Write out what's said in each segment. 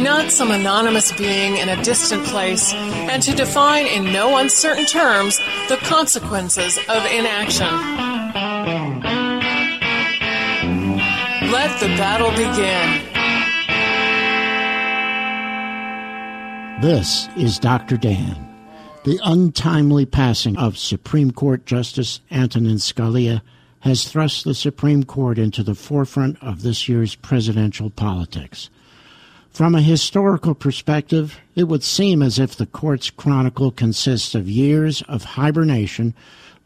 not some anonymous being in a distant place, and to define in no uncertain terms the consequences of inaction. Let the battle begin. This is Dr. Dan. The untimely passing of Supreme Court Justice Antonin Scalia has thrust the Supreme Court into the forefront of this year's presidential politics. From a historical perspective, it would seem as if the court's chronicle consists of years of hibernation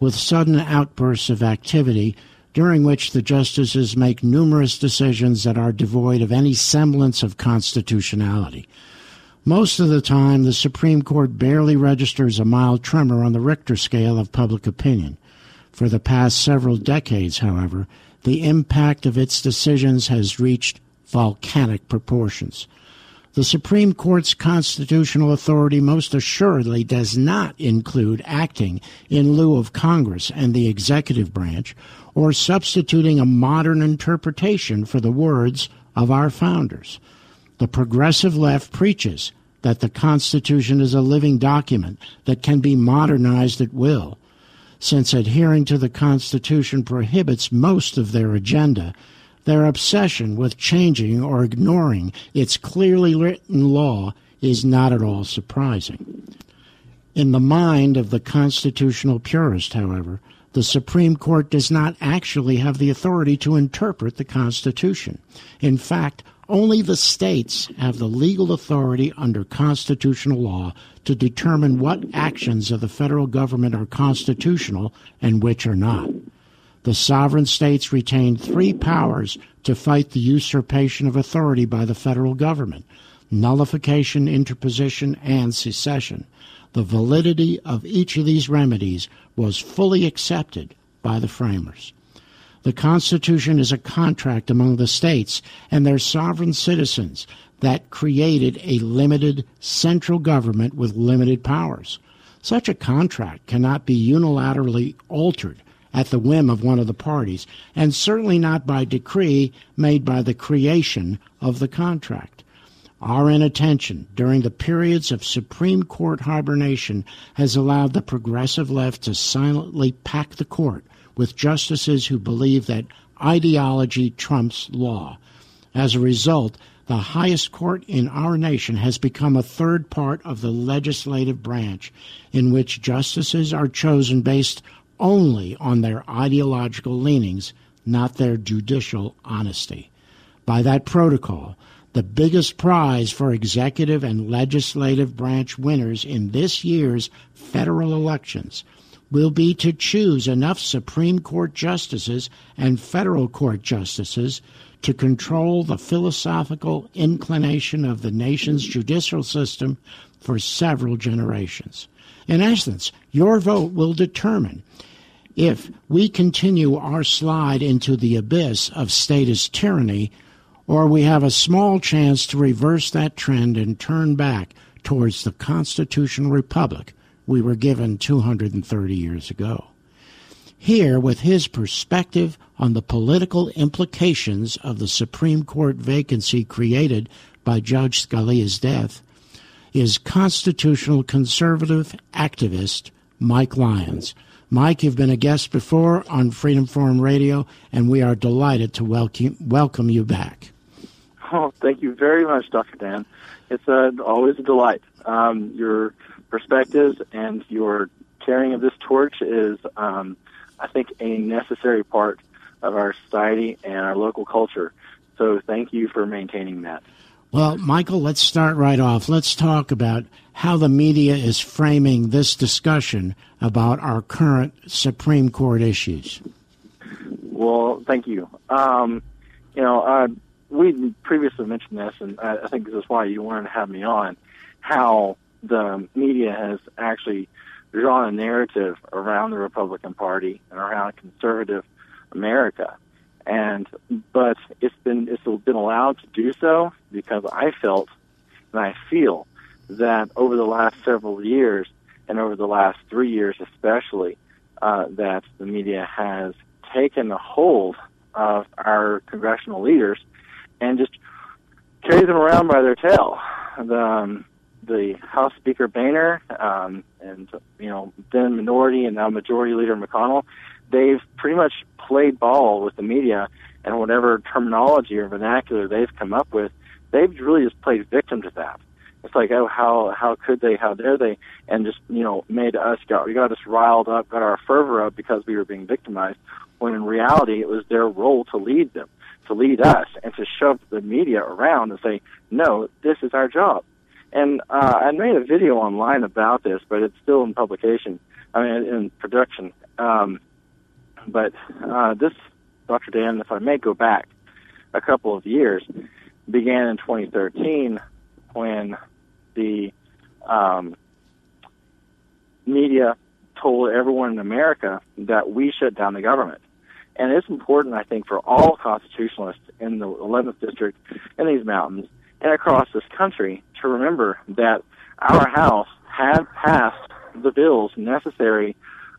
with sudden outbursts of activity during which the justices make numerous decisions that are devoid of any semblance of constitutionality. Most of the time, the Supreme Court barely registers a mild tremor on the Richter scale of public opinion. For the past several decades, however, the impact of its decisions has reached volcanic proportions. The Supreme Court's constitutional authority most assuredly does not include acting in lieu of Congress and the executive branch or substituting a modern interpretation for the words of our founders. The progressive left preaches that the Constitution is a living document that can be modernized at will. Since adhering to the Constitution prohibits most of their agenda, their obsession with changing or ignoring its clearly written law is not at all surprising. In the mind of the constitutional purist, however, the Supreme Court does not actually have the authority to interpret the Constitution. In fact, only the states have the legal authority under constitutional law to determine what actions of the federal government are constitutional and which are not the sovereign states retained three powers to fight the usurpation of authority by the federal government nullification, interposition, and secession. The validity of each of these remedies was fully accepted by the framers. The Constitution is a contract among the states and their sovereign citizens that created a limited central government with limited powers. Such a contract cannot be unilaterally altered at the whim of one of the parties, and certainly not by decree made by the creation of the contract. Our inattention during the periods of Supreme Court hibernation has allowed the progressive left to silently pack the court with justices who believe that ideology trumps law. As a result, the highest court in our nation has become a third part of the legislative branch in which justices are chosen based only on their ideological leanings, not their judicial honesty. By that protocol, the biggest prize for executive and legislative branch winners in this year's federal elections will be to choose enough Supreme Court justices and federal court justices to control the philosophical inclination of the nation's judicial system for several generations. In essence, your vote will determine if we continue our slide into the abyss of statist tyranny, or we have a small chance to reverse that trend and turn back towards the constitutional republic we were given 230 years ago. Here, with his perspective on the political implications of the Supreme Court vacancy created by Judge Scalia's death, is constitutional conservative activist Mike Lyons Mike, you've been a guest before on Freedom Forum Radio, and we are delighted to welcome, welcome you back. Oh, thank you very much, Dr. Dan. It's uh, always a delight. Um, your perspectives and your carrying of this torch is, um, I think, a necessary part of our society and our local culture. So thank you for maintaining that. Well, Michael, let's start right off. Let's talk about how the media is framing this discussion about our current Supreme Court issues. Well, thank you. Um, you know, uh, we previously mentioned this, and I, I think this is why you wanted to have me on, how the media has actually drawn a narrative around the Republican Party and around conservative America. And but it's been it's been allowed to do so because I felt and I feel that over the last several years and over the last three years especially, uh, that the media has taken a hold of our congressional leaders and just carries them around by their tail. The, um, the House Speaker Boehner um, and you know then minority and now Majority Leader McConnell, they've pretty much played ball with the media and whatever terminology or vernacular they've come up with, they've really just played victim to that. It's like, oh, how how could they? How dare they? And just you know, made us got we got us riled up, got our fervor up because we were being victimized. When in reality, it was their role to lead them, to lead us, and to shove the media around and say, no, this is our job. And uh, I made a video online about this, but it's still in publication. I mean, in production. Um, but uh, this, Dr. Dan, if I may go back a couple of years, began in 2013 when the um, media told everyone in America that we shut down the government. And it's important, I think, for all constitutionalists in the 11th district in these mountains and across this country to remember that our House had passed the bills necessary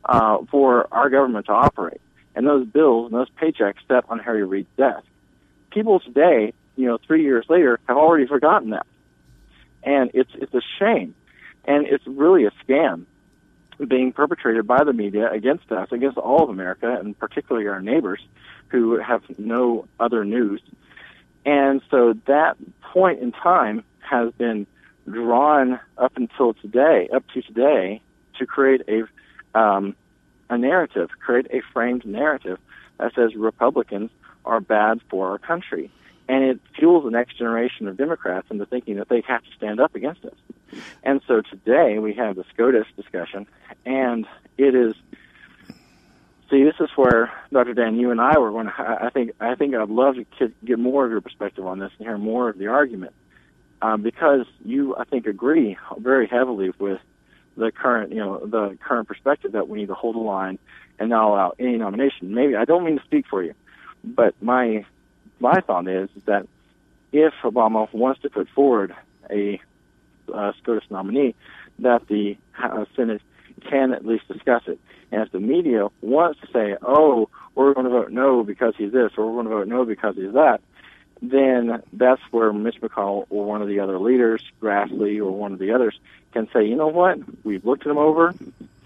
uh, for our government to operate. And those bills and those paychecks sat on Harry Reid's desk. People today, you know, three years later, have already forgotten that and it's it's a shame, and it's really a scam being perpetrated by the media against us, against all of America, and particularly our neighbors who have no other news. And so that point in time has been drawn up until today, up to today, to create a um, a narrative, create a framed narrative that says Republicans are bad for our country and it fuels the next generation of Democrats into thinking that they have to stand up against us. And so today we have the SCOTUS discussion, and it is. See, this is where Dr. Dan, you and I were going to. I think I think I'd love to get more of your perspective on this and hear more of the argument, um, because you I think agree very heavily with the current you know the current perspective that we need to hold a line and not allow any nomination. Maybe I don't mean to speak for you, but my my thought is, that if Obama wants to put forward a uh, SCOTUS nominee, that the uh, Senate can at least discuss it. And if the media wants to say, oh, we're going to vote no because he's this, or we're going to vote no because he's that, then that's where Mitch McConnell or one of the other leaders, Grassley or one of the others, can say, you know what, we've looked at him over.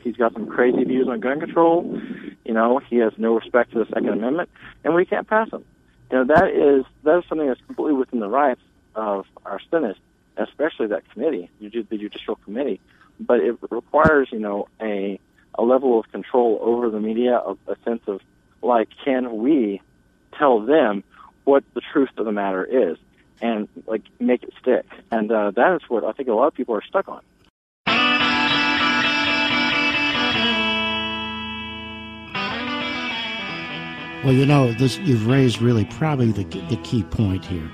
He's got some crazy views on gun control. You know, he has no respect for the Second Amendment, and we can't pass him you know that is that is something that's completely within the rights of our Senate, especially that committee, the Judicial Committee. But it requires you know a a level of control over the media, a, a sense of like, can we tell them what the truth of the matter is, and like make it stick? And uh, that is what I think a lot of people are stuck on. Well, you know, this you've raised really probably the the key point here.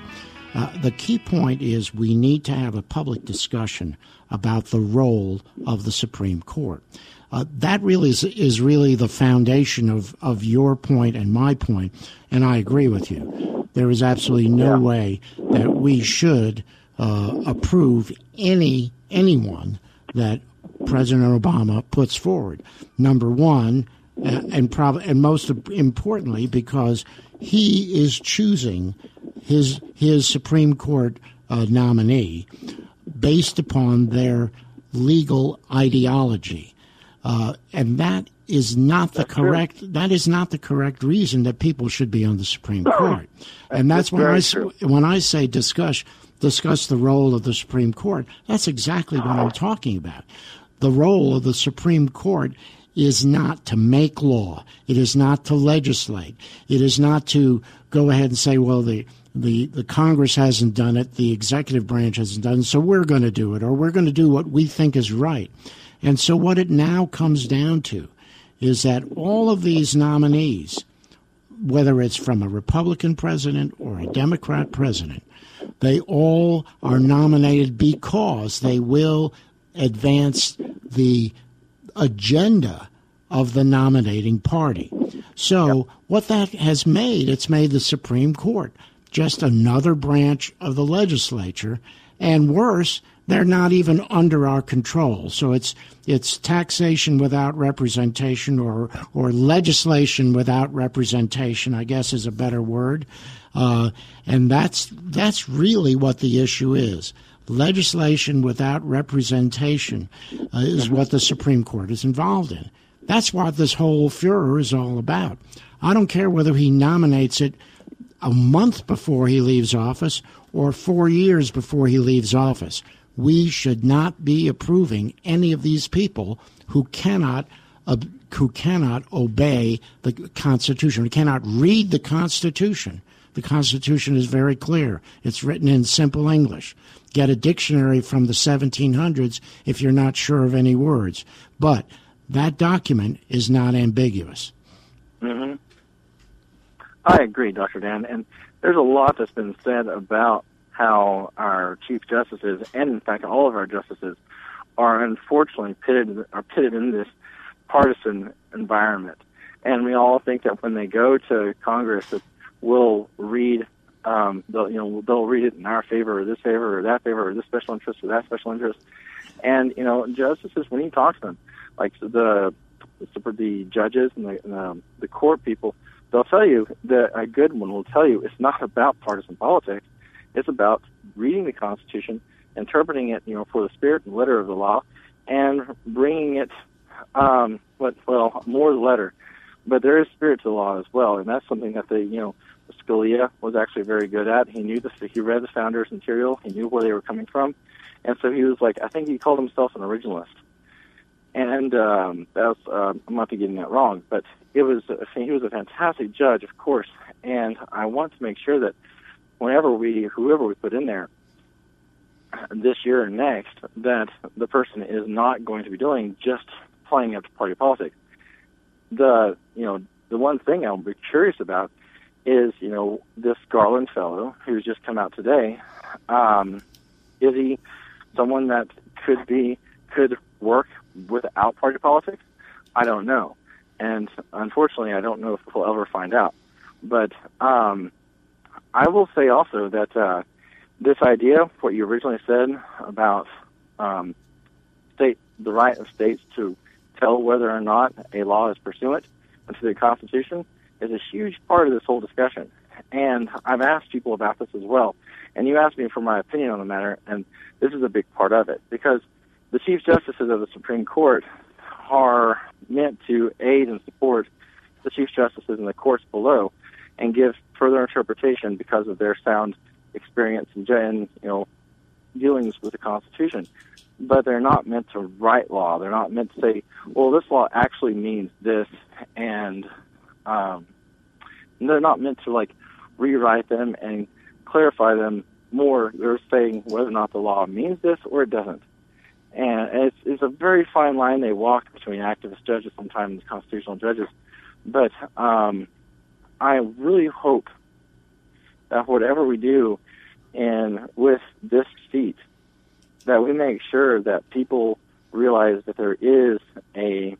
Uh, the key point is we need to have a public discussion about the role of the Supreme Court. Uh, that really is, is really the foundation of, of your point and my point, and I agree with you. There is absolutely no yeah. way that we should uh, approve any anyone that President Obama puts forward. Number one, and prob- and most importantly, because he is choosing his his Supreme Court uh, nominee based upon their legal ideology, uh, and that is not the that's correct. True. That is not the correct reason that people should be on the Supreme Court, and that's, that's when I true. when I say discuss discuss the role of the Supreme Court. That's exactly what I'm oh. talking about. The role of the Supreme Court is not to make law. It is not to legislate. It is not to go ahead and say, well, the the the Congress hasn't done it, the executive branch hasn't done it, so we're going to do it, or we're going to do what we think is right. And so what it now comes down to is that all of these nominees, whether it's from a Republican president or a Democrat president, they all are nominated because they will advance the agenda of the nominating party. So, what that has made, it's made the Supreme Court just another branch of the legislature, and worse, they're not even under our control. So it's it's taxation without representation, or or legislation without representation. I guess is a better word, uh, and that's that's really what the issue is. Legislation without representation uh, is what the Supreme Court is involved in. That's what this whole furor is all about. I don't care whether he nominates it a month before he leaves office or four years before he leaves office. We should not be approving any of these people who cannot who cannot obey the Constitution, who cannot read the Constitution. The Constitution is very clear. It's written in simple English. Get a dictionary from the 1700s if you're not sure of any words. But that document is not ambiguous. Mm-hmm. I agree, Dr. Dan. And there's a lot that's been said about how our chief justices, and in fact all of our justices, are unfortunately pitted are pitted in this partisan environment. And we all think that when they go to Congress, that we'll read, um, they'll, you know, they'll read it in our favor or this favor or that favor or this special interest or that special interest. And you know, justices, when you talk to them, like the the judges and the um, the court people, they'll tell you that a good one will tell you it's not about partisan politics. It's about reading the Constitution, interpreting it, you know, for the spirit and letter of the law, and bringing it, um, what, well, more letter, but there is spirit to the law as well, and that's something that the, you know, Scalia was actually very good at. He knew this. He read the founders' material. He knew where they were coming from, and so he was like, I think he called himself an originalist and um, that's uh, I'm not getting that wrong, but it was a, he was a fantastic judge, of course, and I want to make sure that whenever we whoever we put in there this year and next, that the person is not going to be doing just playing up to party politics. The you know the one thing I'll be curious about is you know this Garland fellow who's just come out today. Um, is he someone that could be could work without party politics? I don't know. And unfortunately, I don't know if we'll ever find out. But um, I will say also that uh, this idea, what you originally said about um, state, the right of states to tell whether or not a law is pursuant to the Constitution, is a huge part of this whole discussion. And I've asked people about this as well. And you asked me for my opinion on the matter, and this is a big part of it because the Chief Justices of the Supreme Court are meant to aid and support the Chief Justices in the courts below and give further interpretation because of their sound experience and, you know dealings with the Constitution. But they're not meant to write law. They're not meant to say, well, this law actually means this, and um, they're not meant to like rewrite them and clarify them more. They're saying whether or not the law means this or it doesn't. And it's, it's a very fine line they walk between activist judges sometimes constitutional judges. But um, I really hope that whatever we do and with this seat, that we make sure that people realize that there is a,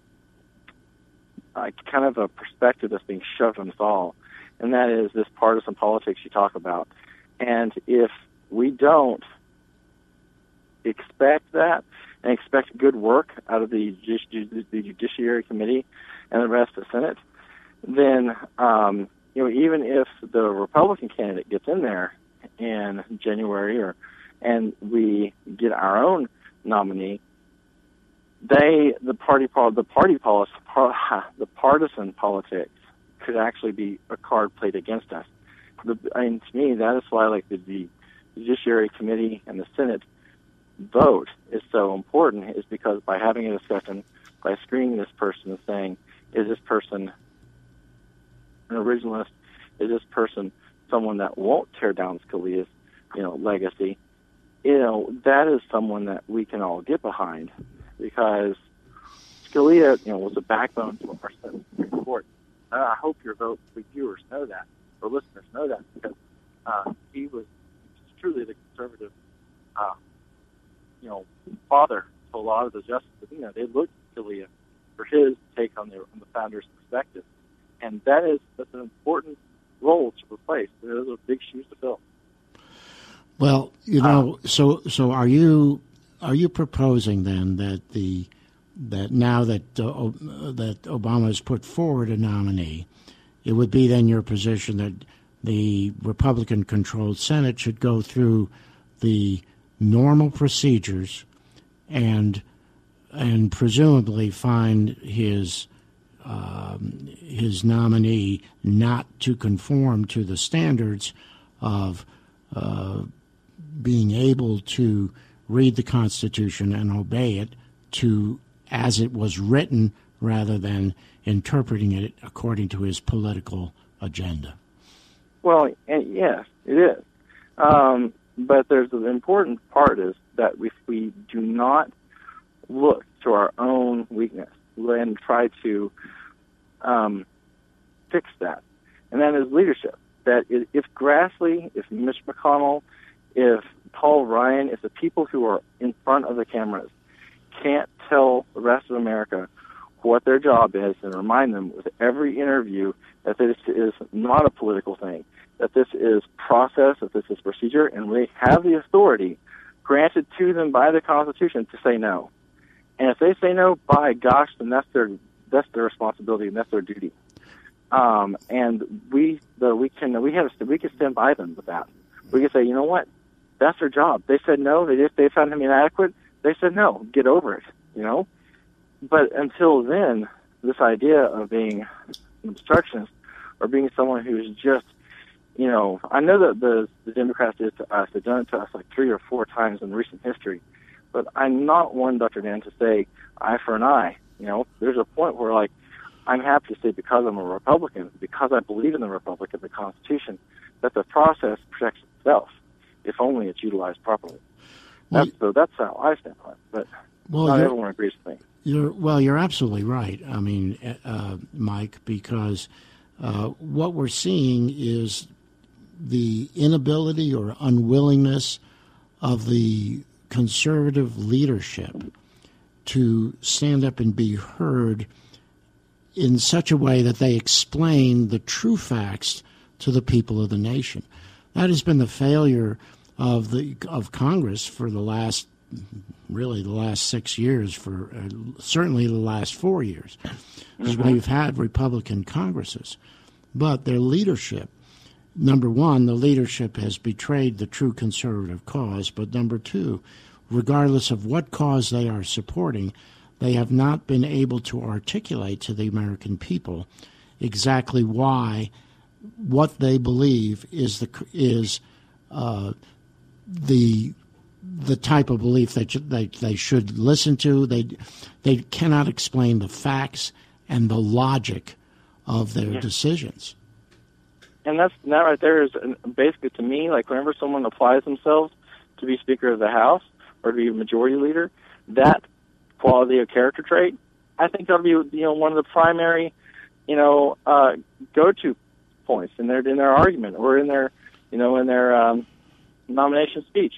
a kind of a perspective that's being shoved on us all, and that is this partisan politics you talk about. And if we don't expect that and expect good work out of the, the Judiciary Committee and the rest of the Senate, then um, you know even if the Republican candidate gets in there in January or and we get our own nominee, they the party the party policy the partisan politics could actually be a card played against us. The, mean, to me, that is why like the, the Judiciary Committee and the Senate vote is so important is because by having a discussion, by screening this person and saying, is this person an originalist? Is this person someone that won't tear down Scalia's, you know, legacy, you know, that is someone that we can all get behind because Scalia, you know, was a backbone to our Supreme Court. Uh, I hope your vote viewers know that, or listeners know that, because uh, he was truly the conservative, uh, you know, father to a lot of the justices. You know, they looked to Scalia for his take on the, on the founder's perspective, and that is that's an important role to replace. Those are big shoes to fill. Well, you know, uh, so so are you are you proposing then that the that now that uh, that Obama has put forward a nominee, it would be then your position that the Republican-controlled Senate should go through the normal procedures and and presumably find his um, his nominee not to conform to the standards of uh, being able to read the Constitution and obey it to as it was written rather than interpreting it according to his political agenda. Well, yes, it is. Um, but there's an important part is that if we do not look to our own weakness and try to um, fix that, and that is leadership. That if Grassley, if Mitch McConnell, if Paul Ryan, if the people who are in front of the cameras can't tell the rest of America what their job is and remind them with every interview that this is not a political thing, that this is process, that this is procedure, and they have the authority granted to them by the Constitution to say no. And if they say no, by gosh, then that's their that's their responsibility and that's their duty. Um, and we the we can we have we can stand by them with that. We can say, you know what, that's their job. They said no. They they found him inadequate. They said no. Get over it. You know. But until then, this idea of being an obstructionist or being someone who's just, you know, I know that the the Democrats did to us. They've done it to us like three or four times in recent history. But I'm not one, Dr. Dan, to say eye for an eye. You know, there's a point where like I'm happy to say because I'm a Republican, because I believe in the Republic and the Constitution, that the process protects itself if only it's utilized properly. Well, that's, so that's how I stand on it. But well, not everyone agrees with me. You're, well, you're absolutely right. I mean, uh, Mike, because uh, what we're seeing is the inability or unwillingness of the conservative leadership to stand up and be heard in such a way that they explain the true facts to the people of the nation. That has been the failure of the of Congress for the last really the last six years for uh, certainly the last four years mm-hmm. we've had Republican Congresses, but their leadership. Number one, the leadership has betrayed the true conservative cause. But number two, regardless of what cause they are supporting, they have not been able to articulate to the American people exactly why what they believe is the is uh, the the type of belief that they they should listen to. They they cannot explain the facts and the logic of their yeah. decisions. And that's that right there is basically to me like whenever someone applies themselves to be Speaker of the House or to be Majority Leader, that quality of character trait, I think that'll be you know one of the primary you know uh, go to points in their in their argument or in their you know in their um, nomination speech.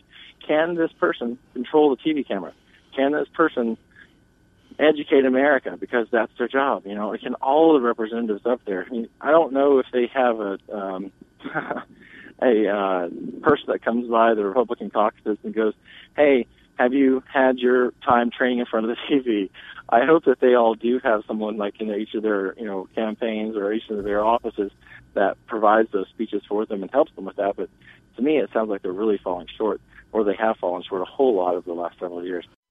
Can this person control the TV camera? Can this person educate America because that's their job? You know, can all the representatives up there? I mean, I don't know if they have a um, a uh, person that comes by the Republican caucus and goes, "Hey, have you had your time training in front of the TV?" I hope that they all do have someone like in each of their you know campaigns or each of their offices that provides those speeches for them and helps them with that. But to me, it sounds like they're really falling short, or they have fallen short a whole lot over the last several years.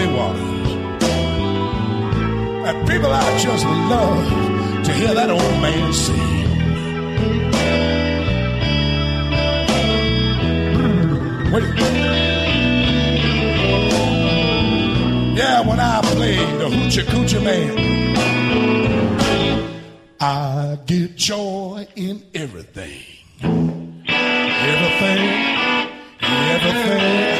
Muddy waters. And people, I just love to hear that old man sing. Hmm, wait. Yeah, when I play the hoochie coochie man, I get joy in everything. Everything, everything,